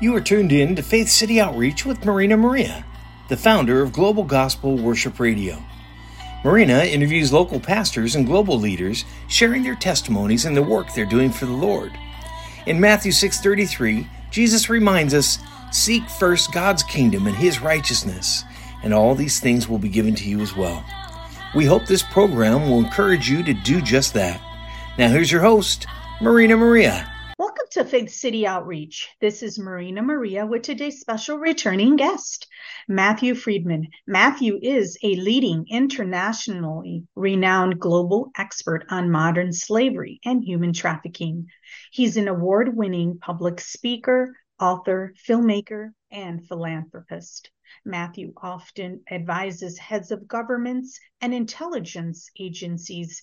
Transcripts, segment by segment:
You are tuned in to Faith City Outreach with Marina Maria, the founder of Global Gospel Worship Radio. Marina interviews local pastors and global leaders sharing their testimonies and the work they're doing for the Lord. In Matthew 6:33, Jesus reminds us, "Seek first God's kingdom and his righteousness, and all these things will be given to you as well." We hope this program will encourage you to do just that. Now here's your host, Marina Maria. Welcome to Faith City Outreach. This is Marina Maria with today's special returning guest, Matthew Friedman. Matthew is a leading internationally renowned global expert on modern slavery and human trafficking. He's an award winning public speaker, author, filmmaker, and philanthropist. Matthew often advises heads of governments and intelligence agencies.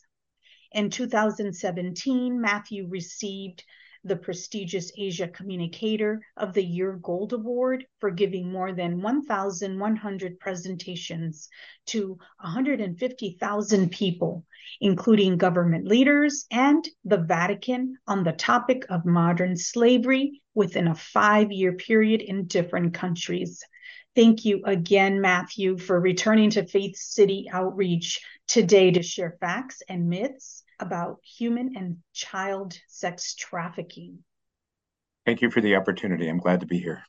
In 2017, Matthew received the prestigious Asia Communicator of the Year Gold Award for giving more than 1,100 presentations to 150,000 people, including government leaders and the Vatican, on the topic of modern slavery within a five year period in different countries. Thank you again, Matthew, for returning to Faith City Outreach today to share facts and myths about human and child sex trafficking. Thank you for the opportunity. I'm glad to be here.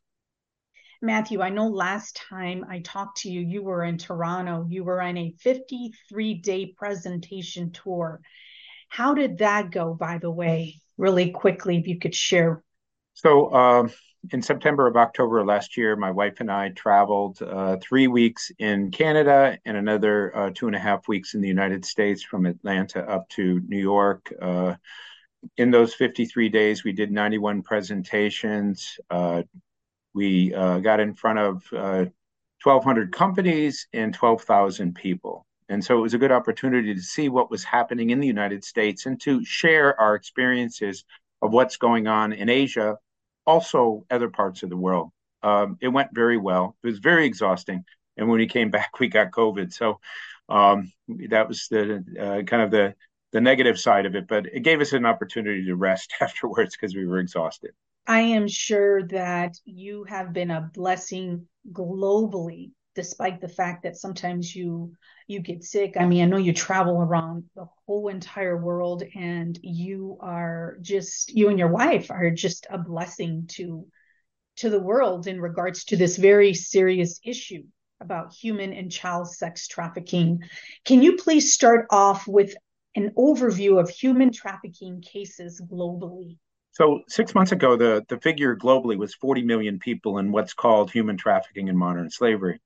Matthew, I know last time I talked to you, you were in Toronto. You were on a 53 day presentation tour. How did that go, by the way? Really quickly, if you could share. So, um, in September of October last year, my wife and I traveled uh, three weeks in Canada and another uh, two and a half weeks in the United States from Atlanta up to New York. Uh, in those 53 days, we did 91 presentations. Uh, we uh, got in front of 1,200 uh, companies and 12,000 people. And so it was a good opportunity to see what was happening in the United States and to share our experiences of what's going on in Asia also other parts of the world. Um, it went very well. It was very exhausting, and when we came back, we got COVID. So um, that was the uh, kind of the the negative side of it. But it gave us an opportunity to rest afterwards because we were exhausted. I am sure that you have been a blessing globally, despite the fact that sometimes you you get sick. I mean, I know you travel around the whole entire world and you are just you and your wife are just a blessing to to the world in regards to this very serious issue about human and child sex trafficking. Can you please start off with an overview of human trafficking cases globally? So six months ago, the, the figure globally was 40 million people in what's called human trafficking and modern slavery.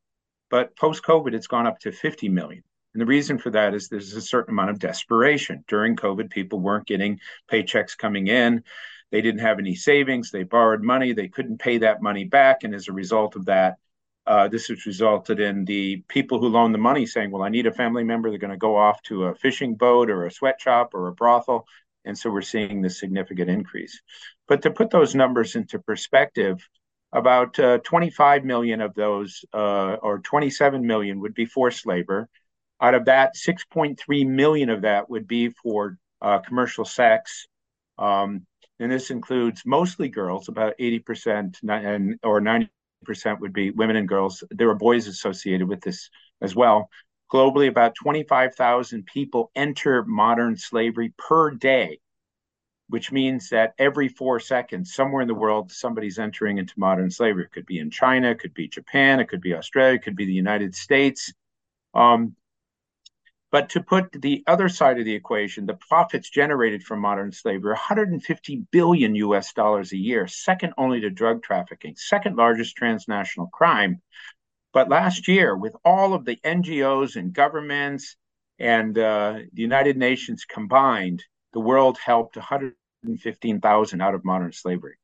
But post COVID, it's gone up to 50 million. And the reason for that is there's a certain amount of desperation. During COVID, people weren't getting paychecks coming in. They didn't have any savings. They borrowed money. They couldn't pay that money back. And as a result of that, uh, this has resulted in the people who loan the money saying, Well, I need a family member. They're going to go off to a fishing boat or a sweatshop or a brothel. And so we're seeing this significant increase. But to put those numbers into perspective, about uh, 25 million of those, uh, or 27 million, would be forced labor. Out of that, 6.3 million of that would be for uh, commercial sex. Um, and this includes mostly girls, about 80% and, or 90% would be women and girls. There are boys associated with this as well. Globally, about 25,000 people enter modern slavery per day which means that every four seconds, somewhere in the world, somebody's entering into modern slavery. It could be in China, it could be Japan, it could be Australia, it could be the United States. Um, but to put the other side of the equation, the profits generated from modern slavery, 150 billion US dollars a year, second only to drug trafficking, second largest transnational crime. But last year, with all of the NGOs and governments and uh, the United Nations combined, the world helped 100 115,000 out of modern slavery.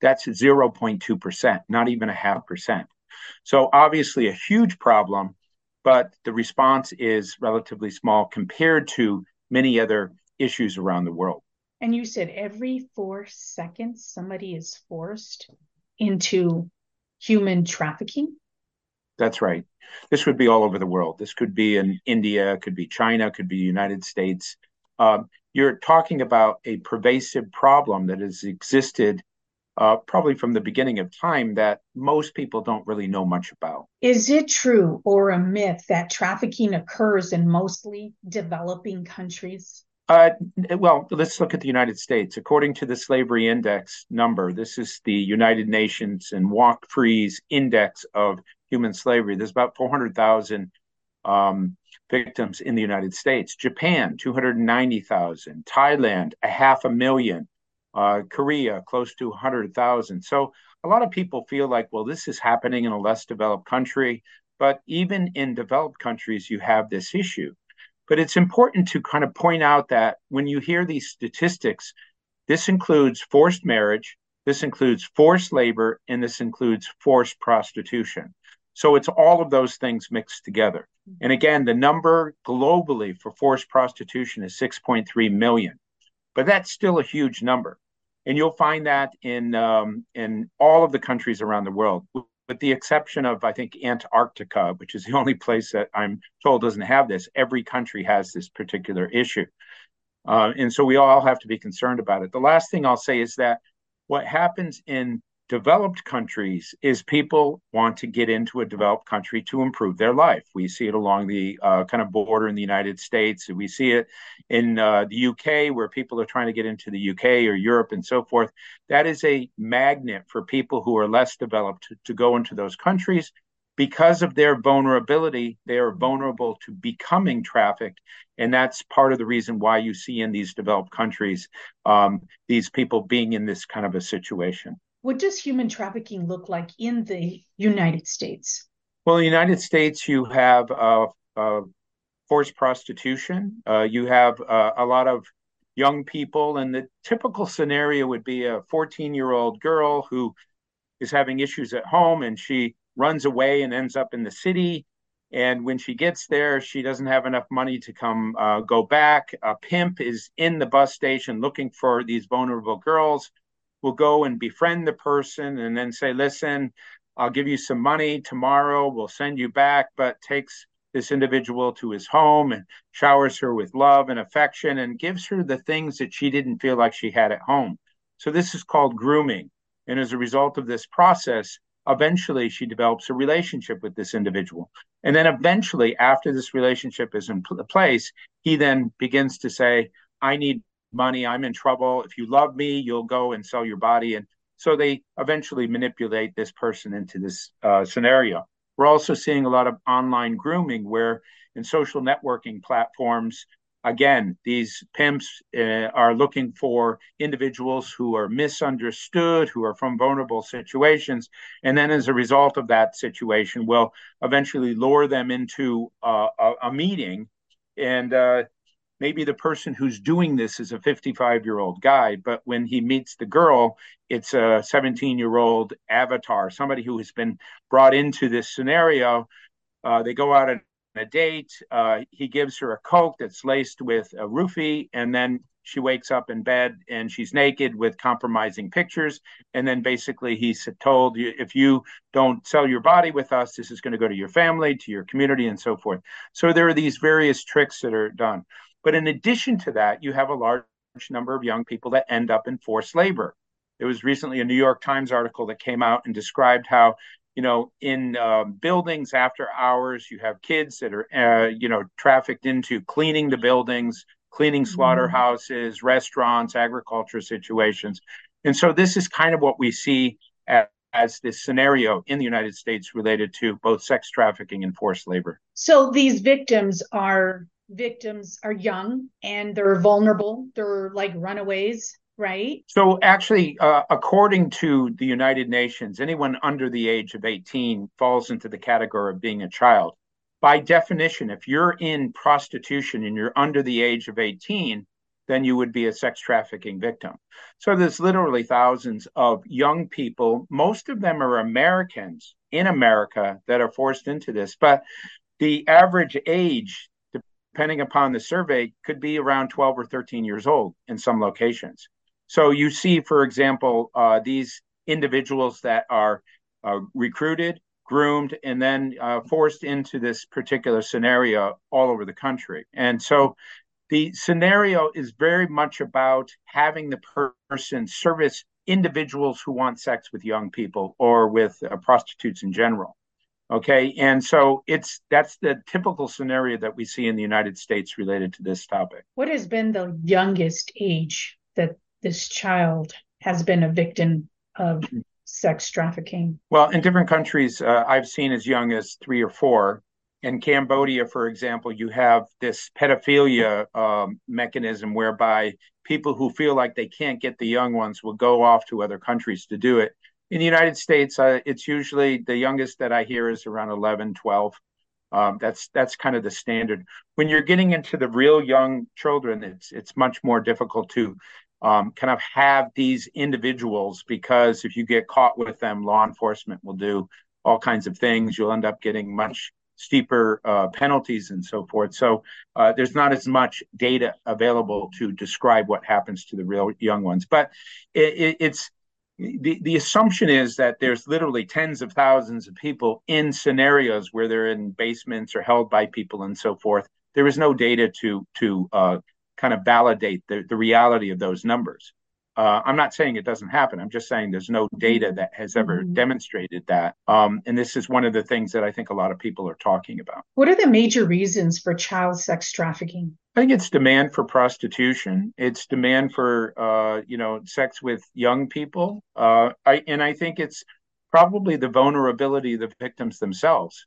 That's 0.2%, not even a half percent. So, obviously, a huge problem, but the response is relatively small compared to many other issues around the world. And you said every four seconds somebody is forced into human trafficking? That's right. This would be all over the world. This could be in India, could be China, could be United States. Um, you're talking about a pervasive problem that has existed uh, probably from the beginning of time that most people don't really know much about. Is it true or a myth that trafficking occurs in mostly developing countries? Uh, well, let's look at the United States. According to the Slavery Index number, this is the United Nations and Walk Free's index of human slavery. There's about 400,000 um, victims in the United States. Japan, 290,000. Thailand, a half a million. Uh, Korea, close to 100,000. So a lot of people feel like, well, this is happening in a less developed country. But even in developed countries, you have this issue. But it's important to kind of point out that when you hear these statistics, this includes forced marriage, this includes forced labor, and this includes forced prostitution. So it's all of those things mixed together. And again, the number globally for forced prostitution is 6.3 million, but that's still a huge number. And you'll find that in um, in all of the countries around the world with the exception of, I think, Antarctica, which is the only place that I'm told doesn't have this. Every country has this particular issue. Uh, and so we all have to be concerned about it. The last thing I'll say is that what happens in developed countries is people want to get into a developed country to improve their life. We see it along the uh, kind of border in the United States. We see it in uh, the UK where people are trying to get into the UK or Europe and so forth. That is a magnet for people who are less developed to, go into those countries. Because of their vulnerability, they are vulnerable to becoming trafficked. And that's part of the reason why you see in these developed countries um, these people being in this kind of a situation. What does human trafficking look like in the United States? Well, in the United States, you have uh, uh, forced prostitution. Uh, you have uh, a lot of young people, and the typical scenario would be a 14 year old girl who is having issues at home and she runs away and ends up in the city. And when she gets there, she doesn't have enough money to come uh, go back. A pimp is in the bus station looking for these vulnerable girls will go and befriend the person and then say, listen, I'll give you some money tomorrow, we'll send you back, but takes this individual to his home and showers her with love and affection and gives her the things that she didn't feel like she had at home. So this is called grooming. And as a result of this process, eventually she develops a relationship with this individual. And then eventually, after this relationship is in place, he then begins to say, I need money. I'm in trouble. If you love me, you'll go and sell your body. And so they eventually manipulate this person into this uh, scenario. We're also seeing a lot of online grooming where in social networking platforms, again, these pimps uh, are looking for individuals who are misunderstood, who are from vulnerable situations. And then as a result of that situation, will eventually lure them into uh, a, a, meeting and uh, maybe the person who's doing this is a 55 year old guy, but when he meets the girl, it's a 17 year old avatar, somebody who has been brought into this scenario. Uh, they go out on a date. Uh, he gives her a Coke that's laced with a roofie, and then she wakes up in bed and she's naked with compromising pictures. And then basically he's told if you don't sell your body with us, this is going to go to your family, to your community, and so forth. So there are these various tricks that are done. But in addition to that, you have a large number of young people that end up in forced labor. There was recently a New York Times article that came out and described how, you know, in um, buildings after hours, you have kids that are, uh, you know, trafficked into cleaning the buildings, cleaning mm-hmm. slaughterhouses, restaurants, agriculture situations. And so this is kind of what we see as, as this scenario in the United States related to both sex trafficking and forced labor. So these victims are victims are young and they're vulnerable. They're like runaways, right? So, actually, uh, according to the United Nations, anyone under the age of 18 falls into the category of being a child. By definition, if you're in prostitution and you're under the age of 18, then you would be a sex trafficking victim. So there's literally thousands of young people, most of them are Americans in America that are forced into this. But the average age depending upon the survey, could be around 12 or 13 years old in some locations. So you see, for example, uh, these individuals that are uh, recruited, groomed, and then uh, forced into this particular scenario all over the country. And so the scenario is very much about having the person service individuals who want sex with young people or with uh, prostitutes in general. Okay, and so it's that's the typical scenario that we see in the United States related to this topic. What has been the youngest age that this child has been a victim of sex trafficking? Well, in different countries, uh, I've seen as young as three or four. In Cambodia, for example, you have this pedophilia um, mechanism whereby people who feel like they can't get the young ones will go off to other countries to do it in the United States, uh, it's usually the youngest that I hear is around 11, 12. Um, that's that's kind of the standard. When you're getting into the real young children, it's it's much more difficult to um, kind of have these individuals because if you get caught with them, law enforcement will do all kinds of things. You'll end up getting much steeper uh, penalties and so forth. So uh, there's not as much data available to describe what happens to the real young ones. But it, it, it's the, the assumption is that there's literally tens of thousands of people in scenarios where they're in basements or held by people and so forth. There is no data to to uh, kind of validate the, the reality of those numbers. Uh, I'm not saying it doesn't happen. I'm just saying there's no data that has ever mm-hmm. demonstrated that. Um, and this is one of the things that I think a lot of people are talking about. What are the major reasons for child sex trafficking? I think it's demand for prostitution. It's demand for uh, you know sex with young people. Uh, I, and I think it's probably the vulnerability of the victims themselves.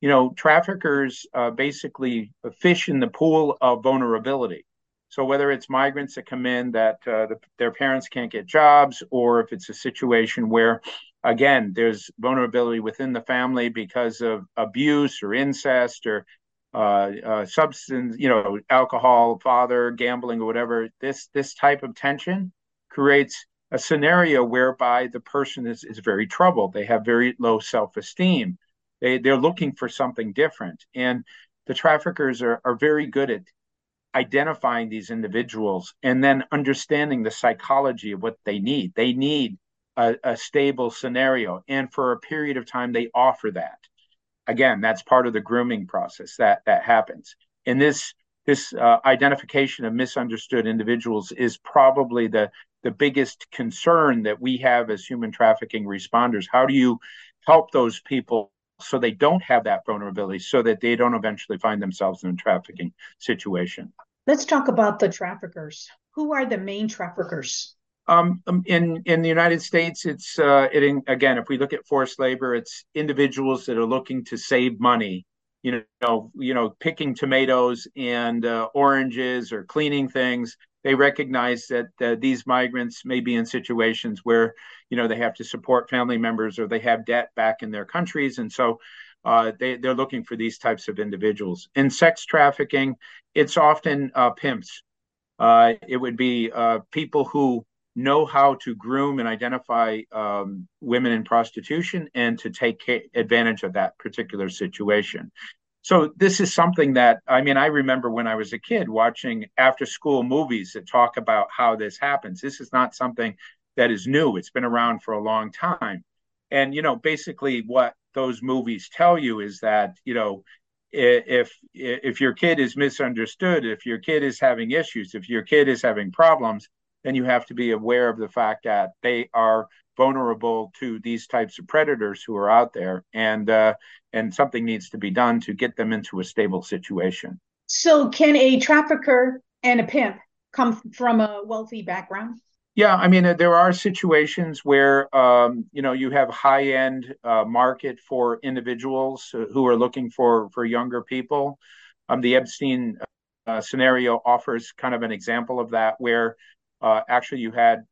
You know, traffickers uh, basically fish in the pool of vulnerability. So whether it's migrants that come in that uh, the, their parents can't get jobs, or if it's a situation where, again, there's vulnerability within the family because of abuse or incest or uh, uh, substance, you know, alcohol, father, gambling, or whatever. This this type of tension creates a scenario whereby the person is, is very troubled. They have very low self esteem. They they're looking for something different, and the traffickers are are very good at identifying these individuals and then understanding the psychology of what they need. They need a, a stable scenario, and for a period of time, they offer that again, that's part of the grooming process that that happens. And this this uh, identification of misunderstood individuals is probably the the biggest concern that we have as human trafficking responders. How do you help those people so they don't have that vulnerability, so that they don't eventually find themselves in a trafficking situation? Let's talk about the traffickers. Who are the main traffickers? Um, um, in in the United States, it's uh, it again. If we look at forced labor, it's individuals that are looking to save money. You know, you know, picking tomatoes and uh, oranges or cleaning things. They recognize that uh, these migrants may be in situations where you know they have to support family members or they have debt back in their countries, and so uh, they they're looking for these types of individuals. In sex trafficking, it's often uh, pimps. Uh, it would be uh, people who know how to groom and identify um, women in prostitution and to take advantage of that particular situation. So this is something that I mean I remember when I was a kid watching after school movies that talk about how this happens. This is not something that is new. It's been around for a long time. And you know basically what those movies tell you is that you know if if your kid is misunderstood, if your kid is having issues, if your kid is having problems, then you have to be aware of the fact that they are vulnerable to these types of predators who are out there, and uh, and something needs to be done to get them into a stable situation. So, can a trafficker and a pimp come from a wealthy background? Yeah, I mean, there are situations where um, you know you have high end uh, market for individuals who are looking for for younger people. Um, the Epstein uh, scenario offers kind of an example of that, where uh, actually you had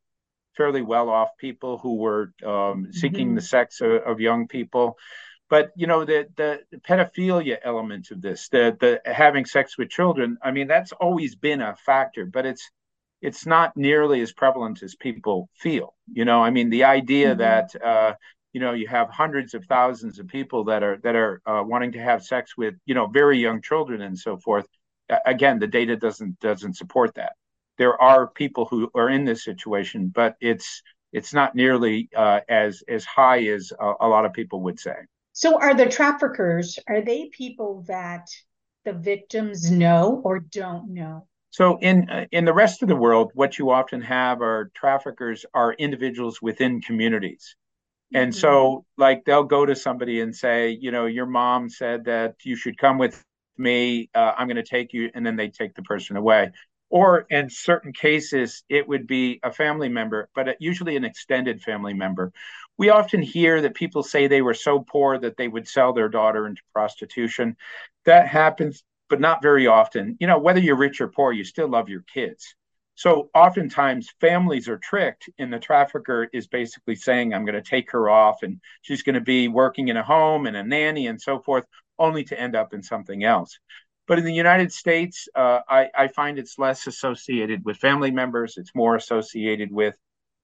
fairly well off people who were um, seeking mm-hmm. the sex of, of, young people. But you know the, the pedophilia element of this, the the having sex with children. I mean, that's always been a factor, but it's it's not nearly as prevalent as people feel. You know, I mean, the idea mm-hmm. that uh, you know you have hundreds of thousands of people that are that are uh, wanting to have sex with you know very young children and so forth. Again, the data doesn't doesn't support that there are people who are in this situation, but it's it's not nearly uh, as as high as a, a lot of people would say. So, are the traffickers are they people that the victims know or don't know? So in uh, in the rest of the world, what you often have are traffickers are individuals within communities. And mm-hmm. so like they'll go to somebody and say, you know, your mom said that you should come with me, uh, I'm going to take you and then they take the person away. Or in certain cases, it would be a family member, but usually an extended family member. We often hear that people say they were so poor that they would sell their daughter into prostitution. That happens but not very often. You know, whether you're rich or poor, you still love your kids. So oftentimes families are tricked, and the trafficker is basically saying, I'm going to take her off and she's going to be working in a home and a nanny and so forth, only to end up in something else. But in the United States, uh, I, I, find it's less associated with family members. It's more associated with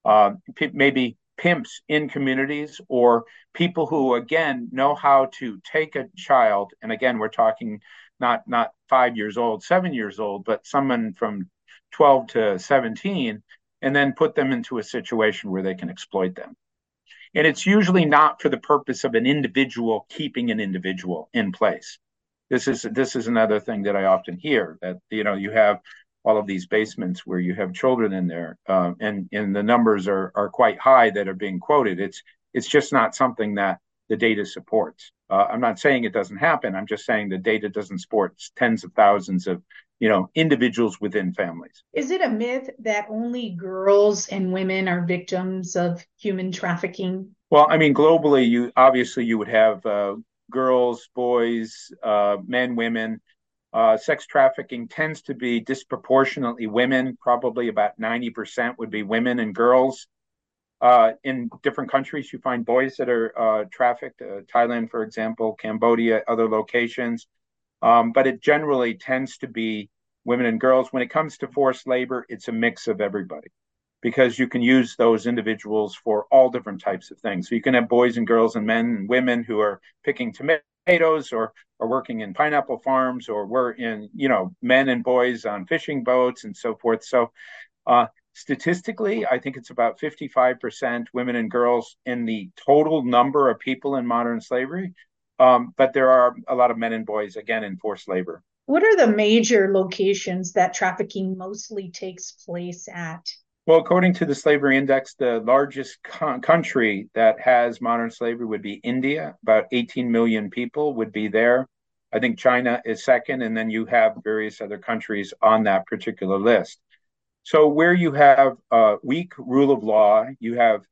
uh, p- maybe pimps in communities or people who, again, know how to take a child. And again, we're talking not not five years old, seven years old, but someone from 12 to 17, and then put them into a situation where they can exploit them. And it's usually not for the purpose of an individual keeping an individual in place. This is this is another thing that I often hear that you know you have all of these basements where you have children in there, uh, and and the numbers are are quite high that are being quoted. It's it's just not something that the data supports. Uh, I'm not saying it doesn't happen. I'm just saying the data doesn't support tens of thousands of you know individuals within families. Is it a myth that only girls and women are victims of human trafficking? Well, I mean, globally, you obviously you would have uh, girls, boys, uh, men, women. Uh, sex trafficking tends to be disproportionately women. Probably about ninety percent would be women and girls. Uh, in different countries, you find boys that are uh, trafficked, uh, Thailand, for example, Cambodia, other locations. Um, but it generally tends to be women and girls. When it comes to forced labor, it's a mix of everybody because you can use those individuals for all different types of things. So you can have boys and girls and men and women who are picking tomatoes or are working in pineapple farms or we're in, you know, men and boys on fishing boats and so forth. So uh, statistically, I think it's about 55% women and girls in the total number of people in modern slavery. Um, but there are a lot of men and boys, again, in forced labor. What are the major locations that trafficking mostly takes place at? Well, according to the Slavery Index, the largest co- country that has modern slavery would be India. About 18 million people would be there. I think China is second, and then you have various other countries on that particular list. So where you have uh, weak rule of law, you have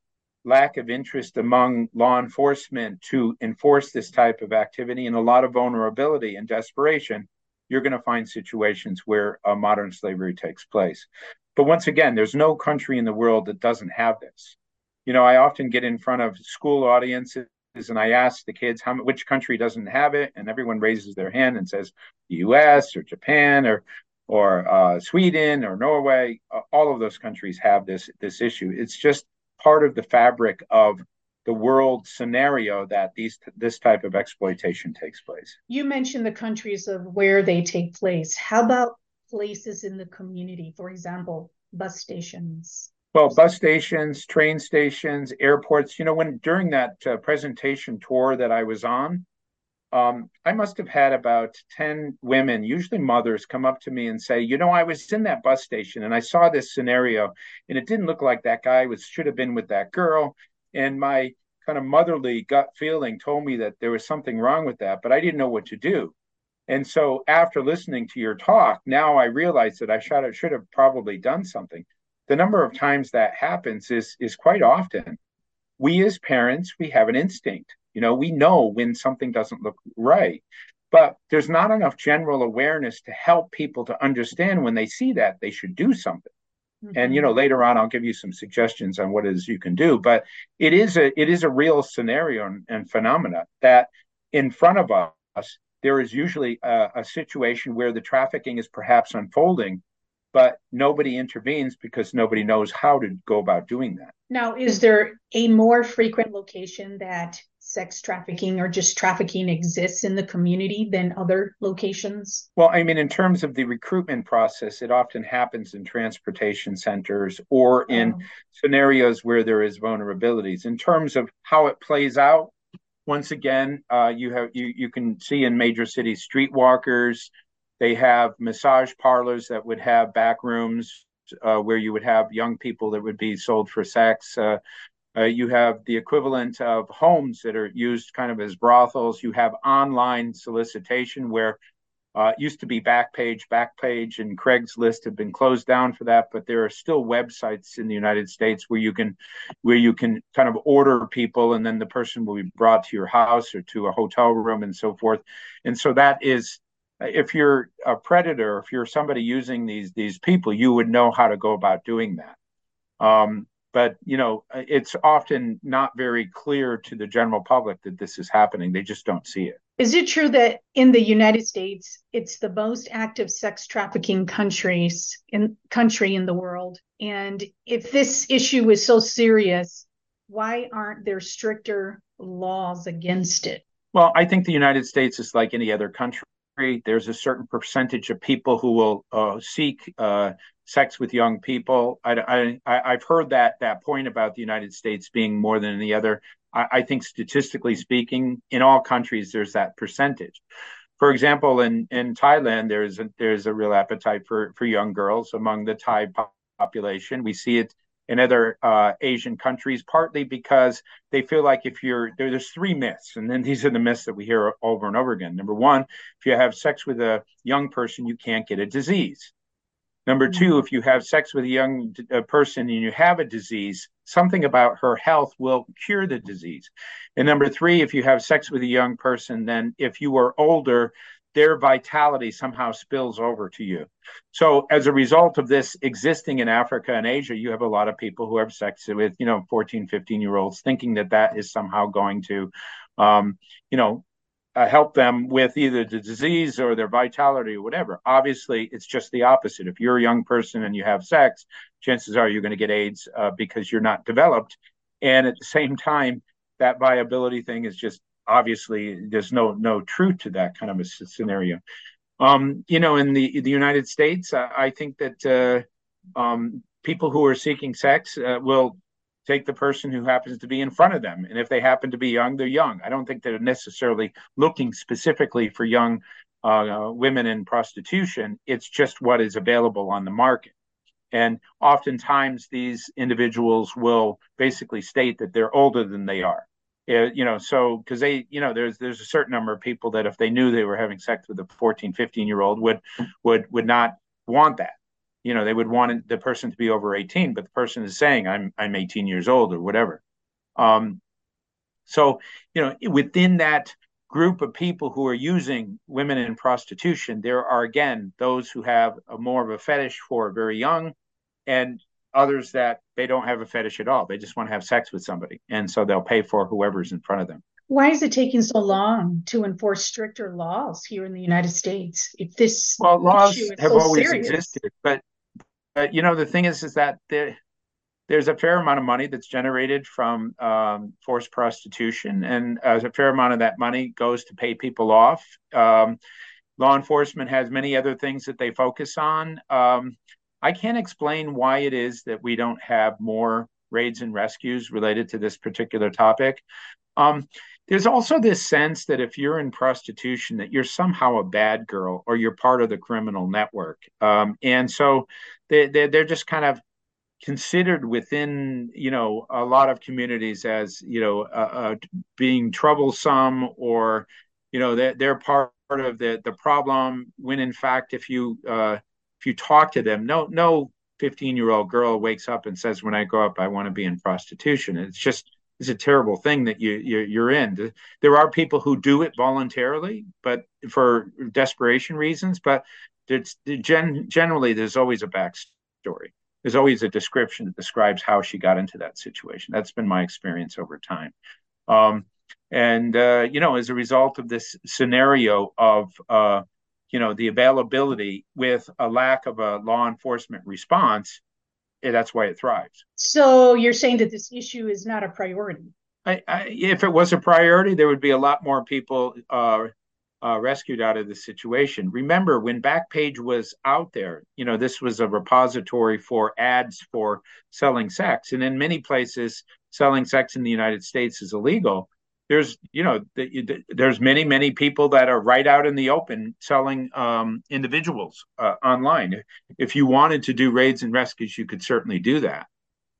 lack of interest among law enforcement to enforce this type of activity and a lot of vulnerability and desperation, you're going to find situations where uh, modern slavery takes place. But once again, there's no country in the world that doesn't have this. You know, I often get in front of school audiences and I ask the kids how which country doesn't have it, and everyone raises their hand and says the U.S. or Japan or or uh, Sweden or Norway, all of those countries have this this issue. It's just part of the fabric of the world scenario that these this type of exploitation takes place. You mentioned the countries of where they take place. How about places in the community? For example, bus stations. Well, bus stations, train stations, airports. You know, when during that uh, presentation tour that I was on, um, I must have had about 10 women, usually mothers, come up to me and say, You know, I was in that bus station and I saw this scenario, and it didn't look like that guy was should have been with that girl. And my kind of motherly gut feeling told me that there was something wrong with that, but I didn't know what to do. And so after listening to your talk, now I realize that I should have, should have probably done something. The number of times that happens is is quite often. We as parents, we have an instinct you know, we know when something doesn't look right, but there's not enough general awareness to help people to understand when they see that they should do something. Mm-hmm. And you know, later on, I'll give you some suggestions on what it is you can do. But it is a it is a real scenario and, and phenomena that in front of us there is usually a, a situation where the trafficking is perhaps unfolding but nobody intervenes because nobody knows how to go about doing that. Now, is there a more frequent location that sex trafficking or just trafficking exists in the community than other locations? Well, I mean, in terms of the recruitment process, it often happens in transportation centers or in oh. scenarios where there is vulnerabilities. In terms of how it plays out, once again, uh, you have you you can see in major cities streetwalkers, They have massage parlors that would have back rooms uh, where you would have young people that would be sold for sex. Uh, uh, you have the equivalent of homes that are used kind of as brothels. You have online solicitation where uh, it used to be Backpage. Backpage and Craigslist have been closed down for that, but there are still websites in the United States where you can, where you can kind of order people, and then the person will be brought to your house or to a hotel room and so forth. And so that is, if you're a predator, if you're somebody using these these people, you would know how to go about doing that. Um, but you know it's often not very clear to the general public that this is happening they just don't see it is it true that in the united states it's the most active sex trafficking countries in country in the world? And if this issue is so serious why aren't there stricter laws against it? Well i think the united states is like any other country there's a certain percentage of people who will uh, seek uh, sex with young people. I, have heard that that point about the United States being more than any other. I, I, think statistically speaking, in all countries, there's that percentage. For example, in, in Thailand, there's a, there's a real appetite for, for young girls among the Thai population. We see it in other uh, Asian countries, partly because they feel like if you're there, there's three myths, and then these are the myths that we hear over and over again. Number one, if you have sex with a young person, you can't get a disease. Number two, mm-hmm. if you have sex with a young uh, person and you have a disease, something about her health will cure the disease. And number three, if you have sex with a young person, then if you are older, their vitality somehow spills over to you. So as a result of this existing in Africa and Asia, you have a lot of people who have sex with, you know, 14, 15 year olds thinking that that is somehow going to, um, you know, uh, help them with either the disease or their vitality or whatever. Obviously, it's just the opposite. If you're a young person and you have sex, chances are you're going to get AIDS uh, because you're not developed. And at the same time, that viability thing is just obviously there's no no truth to that kind of a scenario. Um, you know, in the the United States, I, I think that uh, um, people who are seeking sex uh, will take the person who happens to be in front of them. And if they happen to be young, they're young. I don't think they're necessarily looking specifically for young uh, women in prostitution. It's just what is available on the market. And oftentimes these individuals will basically state that they're older than they are. You know, so because they, you know, there's there's a certain number of people that if they knew they were having sex with a 14, 15 year old would would would not want that. You know they would want the person to be over 18 but the person is saying i'm i'm 18 years old or whatever. Um, so you know within that group of people who are using women in prostitution there are again those who have a more of a fetish for very young and others that they don't have a fetish at all they just want to have sex with somebody and so they'll pay for whoever's in front of them why is it taking so long to enforce stricter laws here in the United States? If this well, laws have so always serious? existed, but uh, you know, the thing is, is that there, there's a fair amount of money that's generated from um, forced prostitution, and uh, a fair amount of that money goes to pay people off. Um, law enforcement has many other things that they focus on. Um, I can't explain why it is that we don't have more raids and rescues related to this particular topic. Um, there's also this sense that if you're in prostitution that you're somehow a bad girl or you're part of the criminal network um, and so they, they, they're just kind of considered within you know a lot of communities as you know uh, uh, being troublesome or you know they're, they're part of the the problem when in fact if you uh, if you talk to them no no 15 year old girl wakes up and says when i grow up i want to be in prostitution it's just, it's a terrible thing that you, you are in. There are people who do it voluntarily, but for desperation reasons. But it's gen, generally there's always a backstory. There's always a description that describes how she got into that situation. That's been my experience over time. Um, and uh, you know, as a result of this scenario of uh, you know the availability with a lack of a law enforcement response, that's why it thrives. So you're saying that this issue is not a priority. I, I, if it was a priority, there would be a lot more people uh, uh, rescued out of the situation. Remember, when Backpage was out there, you know, this was a repository for ads for selling sex, and in many places, selling sex in the United States is illegal. There's you know there's many many people that are right out in the open selling um, individuals uh, online. If you wanted to do raids and rescues you could certainly do that.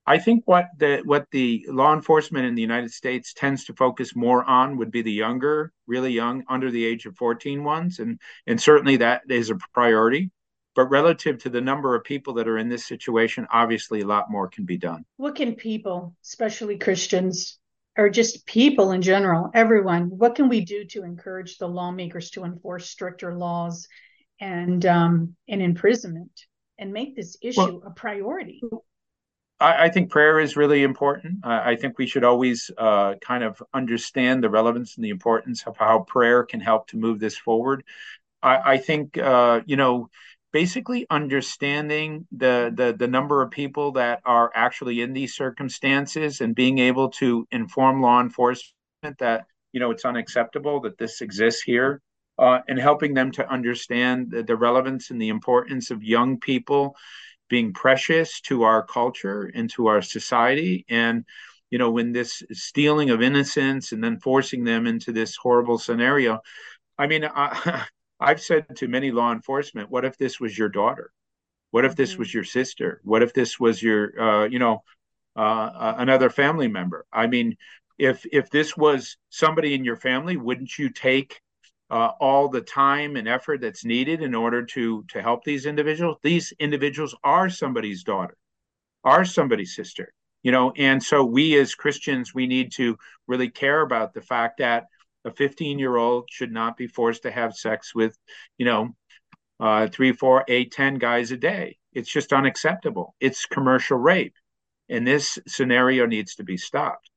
I think what the what the law enforcement in the united states tends to focus more on would be the younger really young under the age of 14 ones and and certainly that is a priority. But relative to the number of people that are in this situation obviously a lot more can be done. What can people especially christians or just people in general, everyone, what can we do to encourage the lawmakers to enforce stricter laws and um, and imprisonment and make this issue well, a priority? I, I, think prayer is really important. I, I think we should always uh, kind of understand the relevance and the importance of how prayer can help to move this forward. I, I think uh, you know basically understanding the, the the number of people that are actually in these circumstances and being able to inform law enforcement that you know it's unacceptable that this exists here uh, and helping them to understand the, the relevance and the importance of young people being precious to our culture and to our society. And you know when this stealing of innocence and then forcing them into this horrible scenario i mean I, I've said to many law enforcement, what if this was your daughter? What if this mm-hmm. was your sister? What if this was your, uh, you know, uh, another family member? I mean, if if this was somebody in your family, wouldn't you take uh, all the time and effort that's needed in order to to help these individuals? These individuals are somebody's daughter, are somebody's sister, you know. And so we as Christians, we need to really care about the fact that a 15 year old should not be forced to have sex with, you know, uh, three, four, eight, ten guys a day. It's just unacceptable. It's commercial rape. And this scenario needs to be stopped.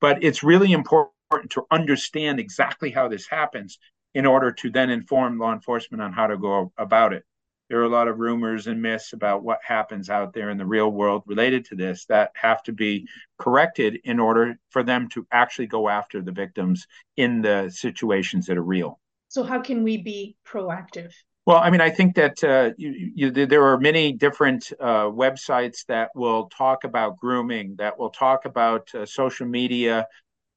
But it's really important to understand exactly how this happens in order to then inform law enforcement on how to go about it there are a lot of rumors and myths about what happens out there in the real world related to this that have to be corrected in order for them to actually go after the victims in the situations that are real. So, how can we be proactive? Well, I mean, I think that uh, you, you, there are many different uh, websites that will talk about grooming, that will talk about uh, social media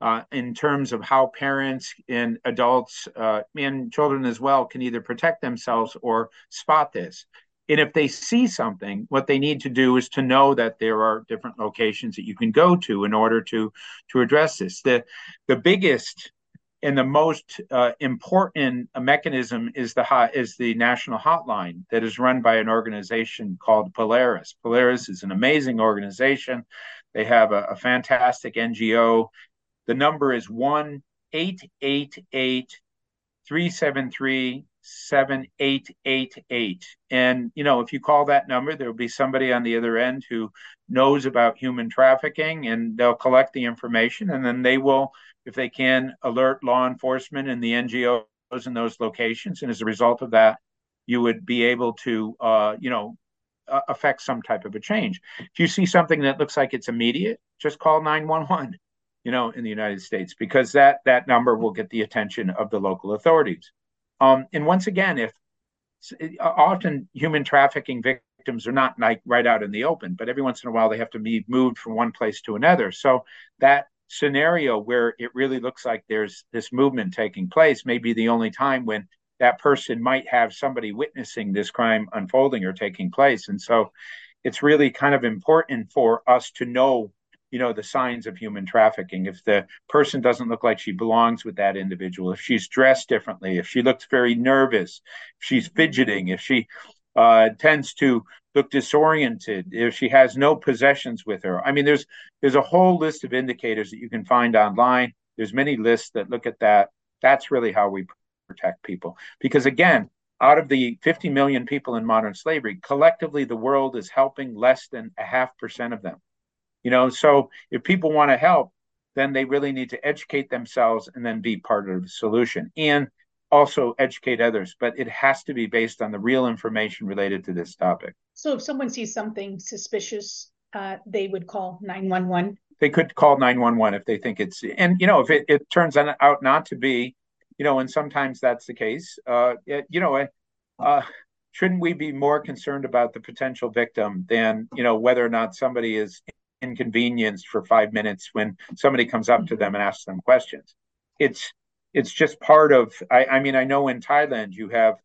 uh, in terms of how parents and adults uh, and children as well can either protect themselves or spot this. And if they see something, what they need to do is to know that there are different locations that you can go to in order to to address this. The the biggest and the most uh, important mechanism is the hot, is the national hotline that is run by an organization called Polaris. Polaris is an amazing organization. They have a, a fantastic NGO the number is 1 888 373 7888. And, you know, if you call that number, there will be somebody on the other end who knows about human trafficking and they'll collect the information and then they will, if they can, alert law enforcement and the NGOs in those locations. And as a result of that, you would be able to, uh, you know, affect some type of a change. If you see something that looks like it's immediate, just call 911 you know, in the United States, because that that number will get the attention of the local authorities. Um, and once again, if often human trafficking victims are not like right out in the open, but every once in a while they have to be moved from one place to another. So that scenario where it really looks like there's this movement taking place may be the only time when that person might have somebody witnessing this crime unfolding or taking place. And so it's really kind of important for us to know you know the signs of human trafficking. If the person doesn't look like she belongs with that individual if she's dressed differently if she looks very nervous if she's fidgeting if she uh, tends to look disoriented if she has no possessions with her. I mean there's there's a whole list of indicators that you can find online. There's many lists that look at that. That's really how we protect people. Because again out of the 50 million people in modern slavery collectively the world is helping less than a half percent of them you know, so if people want to help, then they really need to educate themselves and then be part of the solution and also educate others. But it has to be based on the real information related to this topic. So if someone sees something suspicious, uh, they would call 911. They could call 911 if they think it's, and you know, if it, it turns out not to be, you know, and sometimes that's the case, uh, it, you know, uh, shouldn't we be more concerned about the potential victim than, you know, whether or not somebody is inconvenienced for five minutes when somebody comes up to them and asks them questions. it's it's just part of. I, I mean, I know in Thailand you have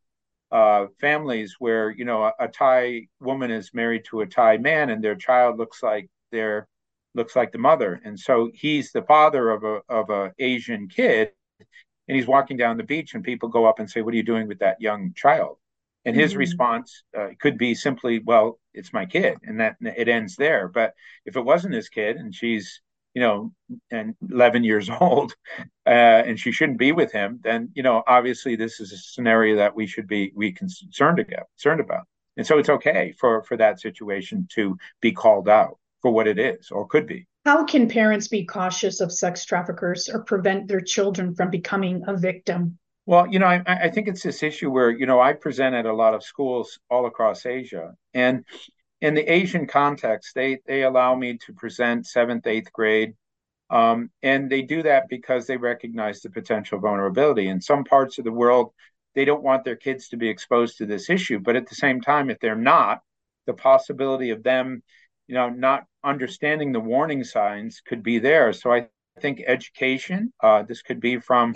uh, families where you know a, a, Thai woman is married to a Thai man, and their child looks like their looks like the mother, and so he's the father of a of a Asian kid, and he's walking down the beach, and people go up and say, "What are you doing with that young child?" And his mm-hmm. response uh, could be simply, "Well, it's my kid," and that it ends there. But if it wasn't his kid, and she's you know, and 11 years old, uh, and she shouldn't be with him, then you know, obviously, this is a scenario that we should be we concerned about, concerned about. And so it's okay for for that situation to be called out for what it is or could be. How can parents be cautious of sex traffickers or prevent their children from becoming a victim? Well, you know, I, I think it's this issue where you know I present at a lot of schools all across Asia, and in the Asian context, they they allow me to present seventh, eighth grade, um, and they do that because they recognize the potential vulnerability. In some parts of the world, they don't want their kids to be exposed to this issue, but at the same time, if they're not, the possibility of them, you know, not understanding the warning signs could be there. So I think education. Uh, this could be from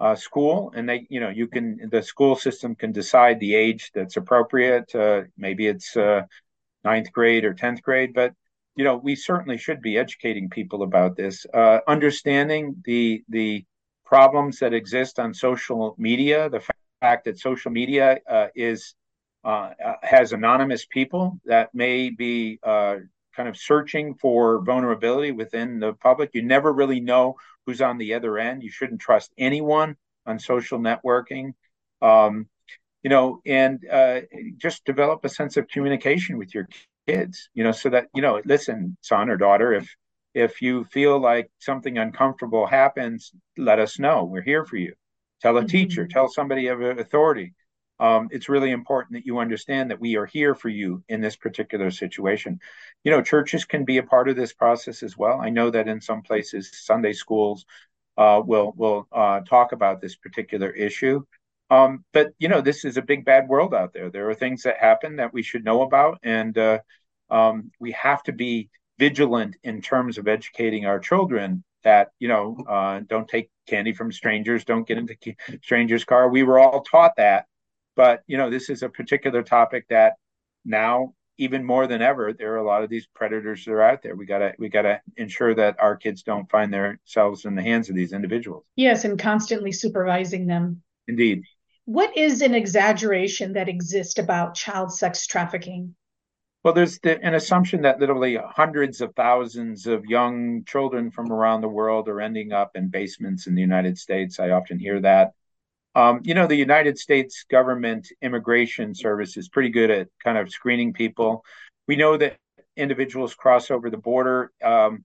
uh, school, and they, you know, you can the school system can decide the age that's appropriate. Uh, maybe it's uh, ninth grade or 10th grade, but you know, we certainly should be educating people about this, uh, understanding the the problems that exist on social media, the fact that social media uh, is uh, uh has anonymous people that may be kind of searching for vulnerability within the public. You never really know who's on the other end. You shouldn't trust anyone on social networking. Um, you know, and uh, just develop a sense of communication with your kids, you know, so that, you know, listen, son or daughter, if if you feel like something uncomfortable happens, let us know. We're here for you. Tell a mm-hmm. teacher, tell somebody of authority. Um, it's really important that you understand that we are here for you in this particular situation. You know, churches can be a part of this process as well. I know that in some places, Sunday schools uh, will will uh, talk about this particular issue. Um, but you know, this is a big bad world out there. There are things that happen that we should know about, and uh, um, we have to be vigilant in terms of educating our children that you know uh, don't take candy from strangers, don't get into strangers' car. We were all taught that, but you know, this is a particular topic that now even more than ever there are a lot of these predators that are out there we gotta we gotta ensure that our kids don't find themselves in the hands of these individuals yes and constantly supervising them indeed what is an exaggeration that exists about child sex trafficking? Well, there's the, an assumption that literally hundreds of thousands of young children from around the world are ending up in basements in the United States. I often hear that. Um, you know, the United States government immigration service is pretty good at kind of screening people. We know that individuals cross over the border, um,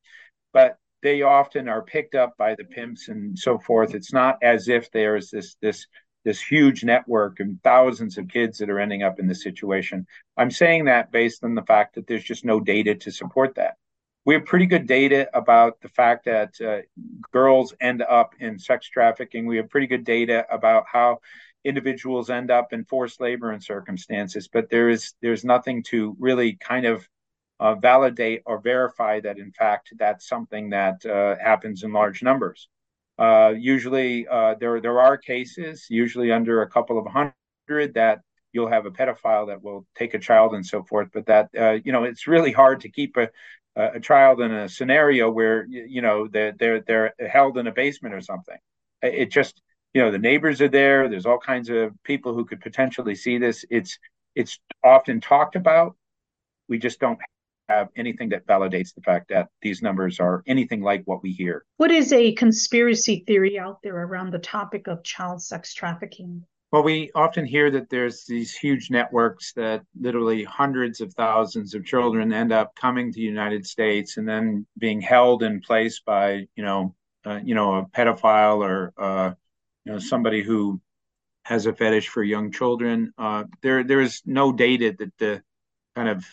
but they often are picked up by the pimps and so forth. It's not as if there's this this this huge network and thousands of kids that are ending up in this situation. I'm saying that based on the fact that there's just no data to support that. We have pretty good data about the fact that uh, girls end up in sex trafficking. We have pretty good data about how individuals end up in forced labor and circumstances, but there is there's nothing to really kind of uh, validate or verify that in fact that's something that uh, happens in large numbers. Uh, usually, uh, there there are cases, usually under a couple of hundred, that you'll have a pedophile that will take a child and so forth. But that uh, you know, it's really hard to keep a a child in a scenario where you know they're they're they're held in a basement or something. It just you know the neighbors are there. There's all kinds of people who could potentially see this. It's it's often talked about. We just don't have anything that validates the fact that these numbers are anything like what we hear. What is a conspiracy theory out there around the topic of child sex trafficking? Well, we often hear that there's these huge networks that literally hundreds of thousands of children end up coming to the United States and then being held in place by, you know, uh, you know, a pedophile or, uh, you know, somebody who has a fetish for young children. Uh, there, there is no data that the kind of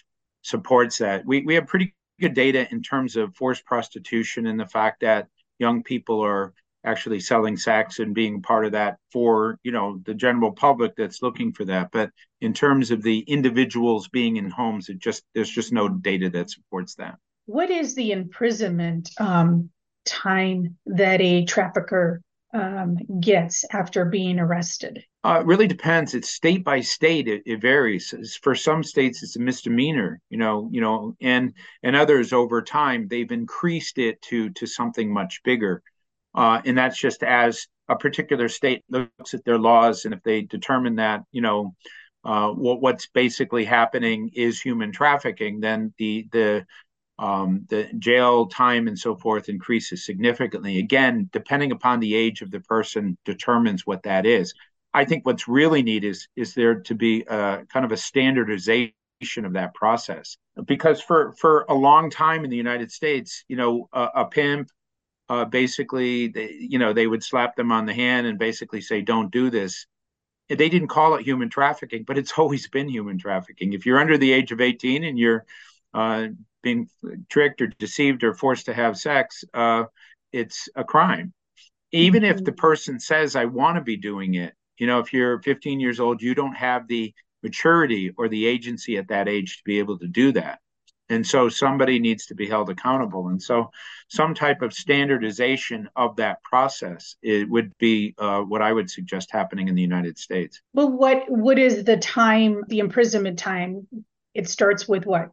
supports that. We we have pretty good data in terms of forced prostitution and the fact that young people are actually selling sex and being part of that for you know the general public that's looking for that but in terms of the individuals being in homes it just there's just no data that supports that what is the imprisonment um, time that a trafficker um, gets after being arrested? Uh, it really depends. It's state by state. It, it, varies. For some states, it's a misdemeanor. You know, you know, and and others over time they've increased it to to something much bigger. Uh, and that's just as a particular state looks at their laws, and if they determine that you know uh, what what's basically happening is human trafficking, then the the um, the jail time and so forth increases significantly. Again, depending upon the age of the person, determines what that is. I think what's really neat is is there to be a kind of a standardization of that process because for for a long time in the United States, you know, a, a pimp uh, basically, they, you know, they would slap them on the hand and basically say, "Don't do this." They didn't call it human trafficking, but it's always been human trafficking. If you're under the age of 18 and you're uh, being tricked or deceived or forced to have sex, uh, it's a crime. Even mm-hmm. if the person says, I want to be doing it, you know, if you're 15 years old, you don't have the maturity or the agency at that age to be able to do that. And so somebody needs to be held accountable. And so some type of standardization of that process it would be uh, what I would suggest happening in the United States. Well, what what is the time, the imprisonment time? It starts with what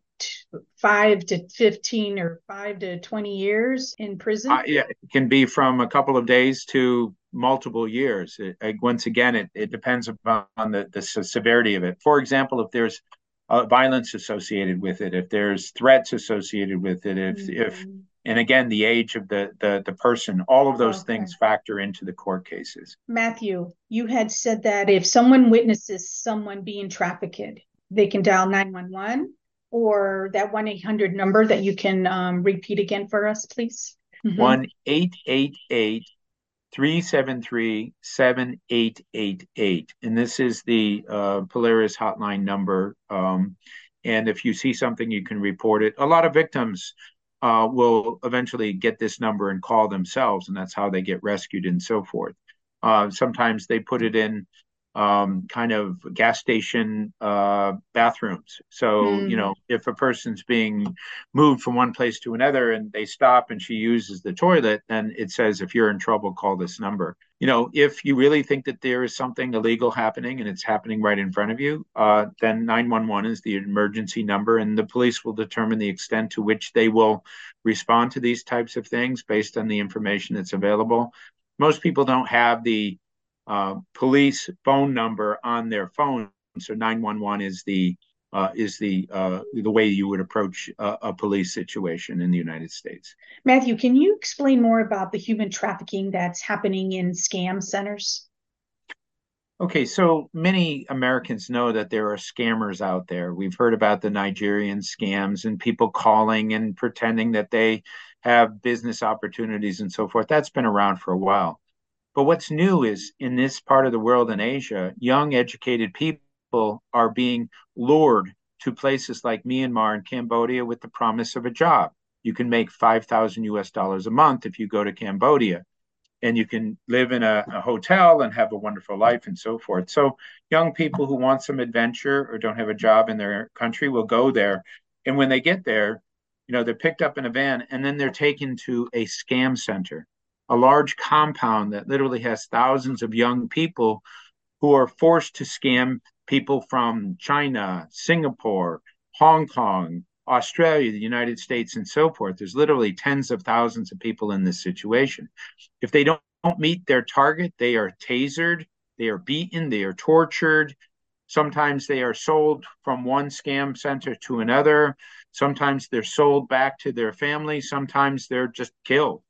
five to 15 or five to 20 years in prison? Uh, yeah, it can be from a couple of days to multiple years. It, once again, it, it depends upon the, the severity of it. For example, if there's uh, violence associated with it, if there's threats associated with it, if, mm-hmm. if and again the age of the the, the person all of those okay. things factor into the court cases matthew you had said that if someone witnesses someone being trafficked they can dial 911 or that 1 800 number that you can um, repeat again for us, please? Mm-hmm. 1 888 373 7888. And this is the uh, Polaris hotline number. Um, and if you see something, you can report it. A lot of victims uh, will eventually get this number and call themselves, and that's how they get rescued and so forth. Uh, sometimes they put it in um, kind of gas station uh, bathrooms. So, mm. you know, if a person's being moved from one place to another and they stop and she uses the toilet, then it says, if you're in trouble, call this number. You know, if you really think that there is something illegal happening and it's happening right in front of you, uh, then 911 is the emergency number, and the police will determine the extent to which they will respond to these types of things based on the information that's available. Most people don't have the uh, police phone number on their phone. So 911 is the uh, is the uh, the way you would approach a, a, police situation in the United States. Matthew, can you explain more about the human trafficking that's happening in scam centers? Okay, so many Americans know that there are scammers out there. We've heard about the Nigerian scams and people calling and pretending that they have business opportunities and so forth. That's been around for a while. But what's new is in this part of the world in Asia, young educated people are being lured to places like Myanmar and Cambodia with the promise of a job. You can make 5,000 US dollars a month if you go to Cambodia and you can live in a, a, hotel and have a wonderful life and so forth. So young people who want some adventure or don't have a job in their country will go there. And when they get there, you know, they're picked up in a van and then they're taken to a scam center a large compound that literally has thousands of young people who are forced to scam people from China, Singapore, Hong Kong, Australia, the United States, and so forth. There's literally tens of thousands of people in this situation. If they don't, don't meet their target, they are tasered, they are beaten, they are tortured. Sometimes they are sold from one scam center to another. Sometimes they're sold back to their family. Sometimes they're just killed.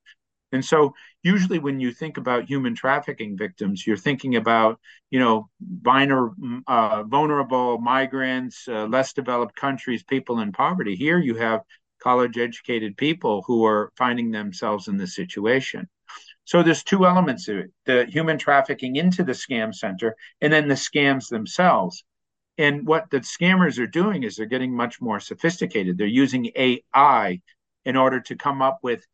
And so usually when you think about human trafficking victims, you're thinking about, you know, minor, uh, vulnerable migrants, uh, less developed countries, people in poverty. Here you have college educated people who are finding themselves in this situation. So there's two elements of it the human trafficking into the scam center and then the scams themselves. And what the scammers are doing is they're getting much more sophisticated. They're using AI in order to come up with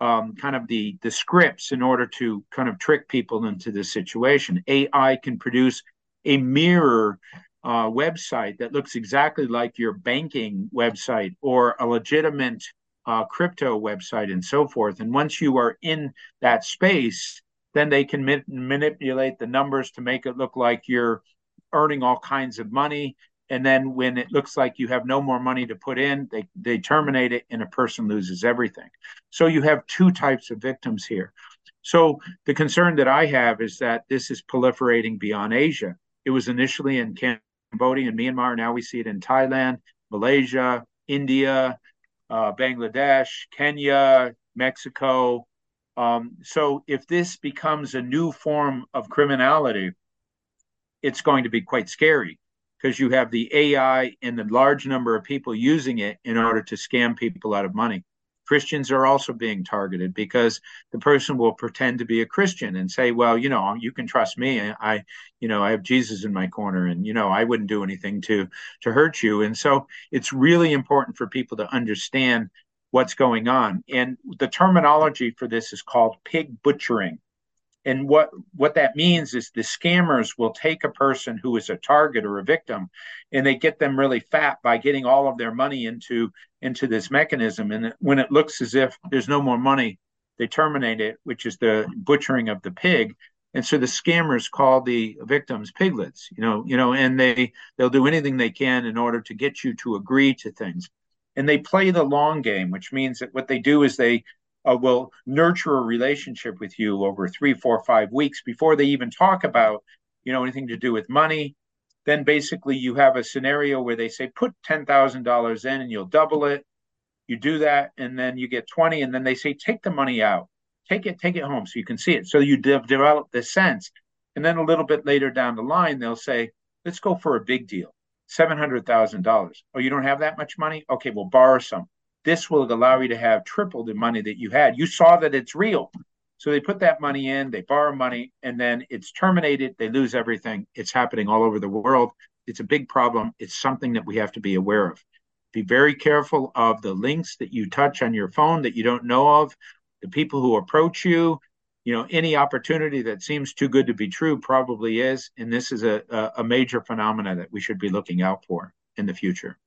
um, kind of the the scripts in order to kind of trick people into this situation. AI can produce a mirror uh, website that looks exactly like your banking website or a legitimate uh, crypto website and so forth. And once you are in that space, then they can ma- manipulate the numbers to make it look like you're earning all kinds of money and then when it looks like you have no more money to put in they they terminate it and a person loses everything. So you have two types of victims here. So the concern that i have is that this is proliferating beyond asia. It was initially in cambodia and myanmar. Now we see it in thailand malaysia india uh, bangladesh kenya mexico. Um, so if this becomes a new form of criminality it's going to be quite scary because you have the AI and the large number of people using it in order to scam people out of money. Christians are also being targeted because the person will pretend to be a Christian and say, "Well, you know, you can trust me. I, you know, I have Jesus in my corner, and you know, I wouldn't do anything to to hurt you." And so, it's really important for people to understand what's going on. And the terminology for this is called pig butchering and what what that means is the scammers will take a person who is a target or a victim and they get them really fat by getting all of their money into into this mechanism. And when it looks as if there's no more money they terminate it which is the butchering of the pig. And so the scammers call the victims piglets you know you know and they they'll do anything they can in order to get you to agree to things. And they play the long game which means that what they do is they uh, will nurture a relationship with you over three, four, five weeks before they even talk about, you know, anything to do with money. Then basically you have a scenario where they say put ten thousand dollars in and you'll double it. You do that, and then you get twenty, and then they say take the money out, take it, take it home so you can see it. So you de- develop this sense, and then a little bit later down the line they'll say let's go for a big deal, seven hundred thousand dollars. Oh, you don't have that much money? Okay, we'll borrow some. This will allow you to have triple the money that you had. You saw that it's real. So they put that money in, they borrow money, and then it's terminated. They lose everything. It's happening all over the world. It's a big problem. It's something that we have to be aware of. Be very careful of the links that you touch on your phone that you don't know of, the people who approach you. You know, any opportunity that seems too good to be true probably is. And this is a, a major phenomena that we should be looking out for in the future.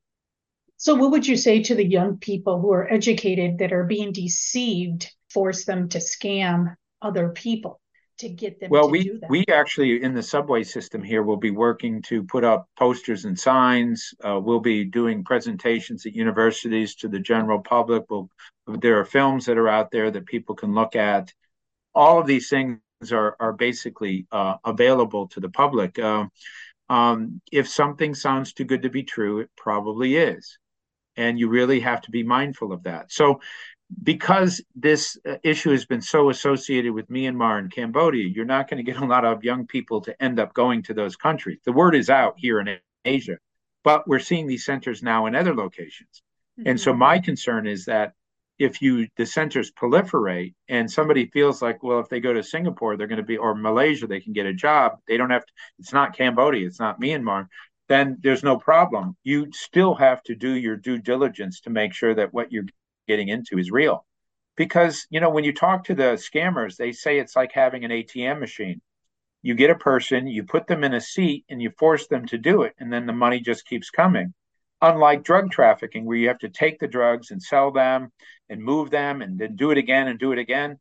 So, what would you say to the young people who are educated that are being deceived, force them to scam other people to get them well, we, We actually, in the subway system here, will be working to put up posters and signs. Uh, we'll be doing presentations at universities to the general public. We'll, there are films that are out there that people can look at. All of these things are, are basically uh, available to the public. Uh, um, if something sounds too good to be true, it probably is and you really have to be mindful of that. So, because this uh, issue has been so associated with Myanmar and Cambodia, you're not going to get a lot of young people to end up going to those countries. The word is out here in Asia, but we're seeing these centers now in other locations. Mm-hmm. And so, mm-hmm. my concern is that if you the centers proliferate and somebody feels like well if they go to singapore they're going to be or malaysia they can get a job they don't have to it's not cambodia it's not myanmar then there's no problem. You still have to do your due diligence to make sure that what you're getting into is real. Because, you know, when you talk to the scammers, they say it's like having an ATM machine. You get a person, you put them in a seat, and you force them to do it, and then the money just keeps coming. Unlike drug trafficking, where you have to take the drugs and sell them and move them and then do it again and do it again,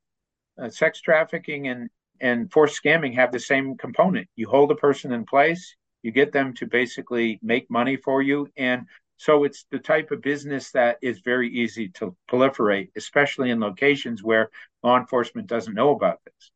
uh, sex trafficking and, and forced scamming have the same component. You hold a person in place, you get them to basically make money for you. And so it's the type of business that is very easy to proliferate especially in locations where law enforcement doesn't know about this.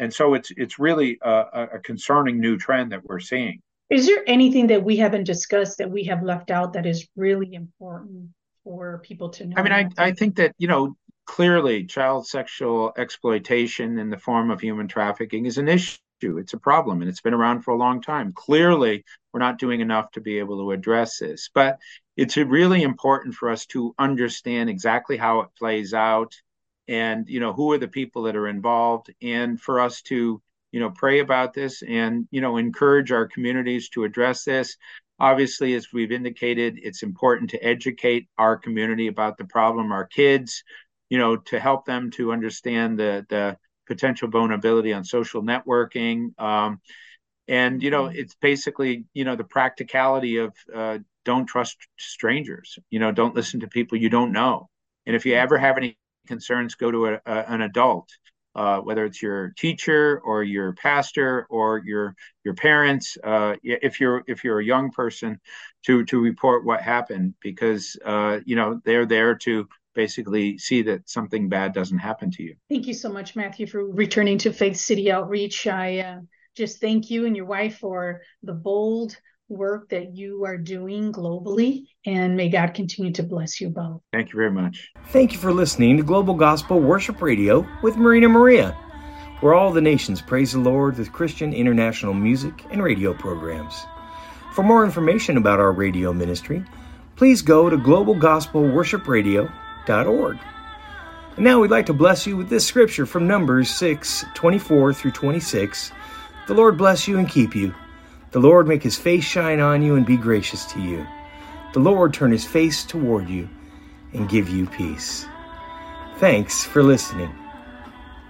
And so it's it's really a, a concerning new trend that we're seeing. Is there anything that we haven't discussed that we have left out that is really important for people to know? I mean i, I think that you know clearly child sexual exploitation in the form of human trafficking is an issue it's a problem and it's been around for a long time. Clearly, we're not doing enough to be able to address this, but it's really important for us to understand exactly how it plays out and you know who are the people that are involved and for us to you know pray about this and you know encourage our communities to address this obviously as we've indicated it's important to educate our community about the problem our kids you know to help them to understand the the potential vulnerability on social networking. Um, and you know, mm-hmm. it's basically you know the practicality of uh, don't trust strangers. You know, don't listen to people you don't know. And if you mm-hmm. ever have any concerns, go to a, a, an adult. uh, whether it's your teacher or your pastor or your your parents, uh, if you're if you're a young person, to to report what happened because uh, you know they're there to basically see that something bad doesn't happen to you. Thank you so much, Matthew, for returning to Faith City Outreach. I uh, just thank you and your wife for the bold work that you are doing globally, and may God continue to bless you both. Thank you very much. Thank you for listening to Global Gospel Worship Radio with Marina Maria, where all the nations praise the Lord with Christian international music and radio programs. For more information about our radio ministry, please go to globalgospelworshipradio.org. And now we'd like to bless you with this scripture from Numbers 6 24 through 26. The Lord bless you and keep you. The Lord make his face shine on you and be gracious to you. The Lord turn his face toward you and give you peace. Thanks for listening.